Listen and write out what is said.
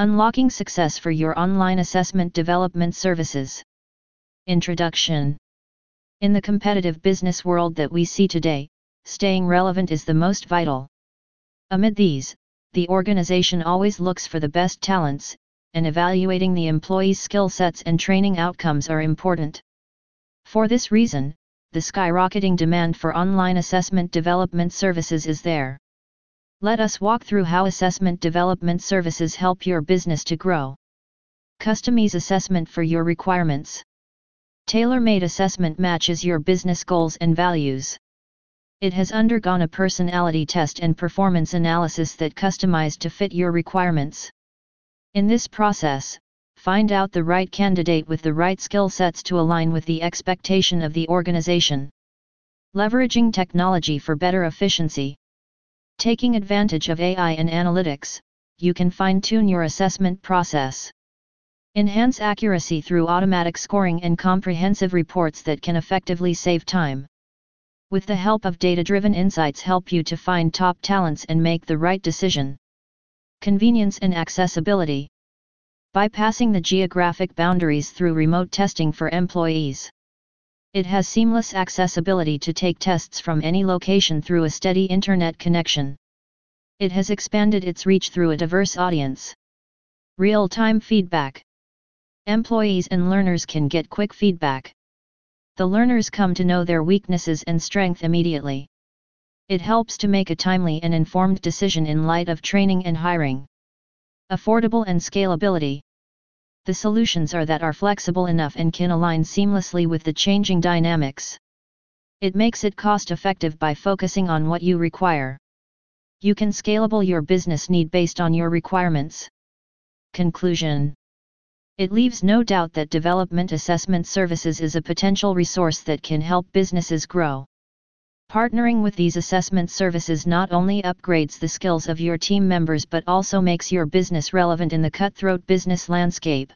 Unlocking success for your online assessment development services. Introduction In the competitive business world that we see today, staying relevant is the most vital. Amid these, the organization always looks for the best talents, and evaluating the employees' skill sets and training outcomes are important. For this reason, the skyrocketing demand for online assessment development services is there. Let us walk through how assessment development services help your business to grow. Customize assessment for your requirements. Tailor-made assessment matches your business goals and values. It has undergone a personality test and performance analysis that customized to fit your requirements. In this process, find out the right candidate with the right skill sets to align with the expectation of the organization. Leveraging technology for better efficiency. Taking advantage of AI and analytics, you can fine-tune your assessment process. Enhance accuracy through automatic scoring and comprehensive reports that can effectively save time. With the help of data-driven insights help you to find top talents and make the right decision. Convenience and accessibility. Bypassing the geographic boundaries through remote testing for employees. It has seamless accessibility to take tests from any location through a steady internet connection. It has expanded its reach through a diverse audience. Real-time feedback. Employees and learners can get quick feedback. The learners come to know their weaknesses and strength immediately. It helps to make a timely and informed decision in light of training and hiring. Affordable and scalability the solutions are that are flexible enough and can align seamlessly with the changing dynamics. It makes it cost effective by focusing on what you require. You can scalable your business need based on your requirements. Conclusion It leaves no doubt that development assessment services is a potential resource that can help businesses grow. Partnering with these assessment services not only upgrades the skills of your team members but also makes your business relevant in the cutthroat business landscape.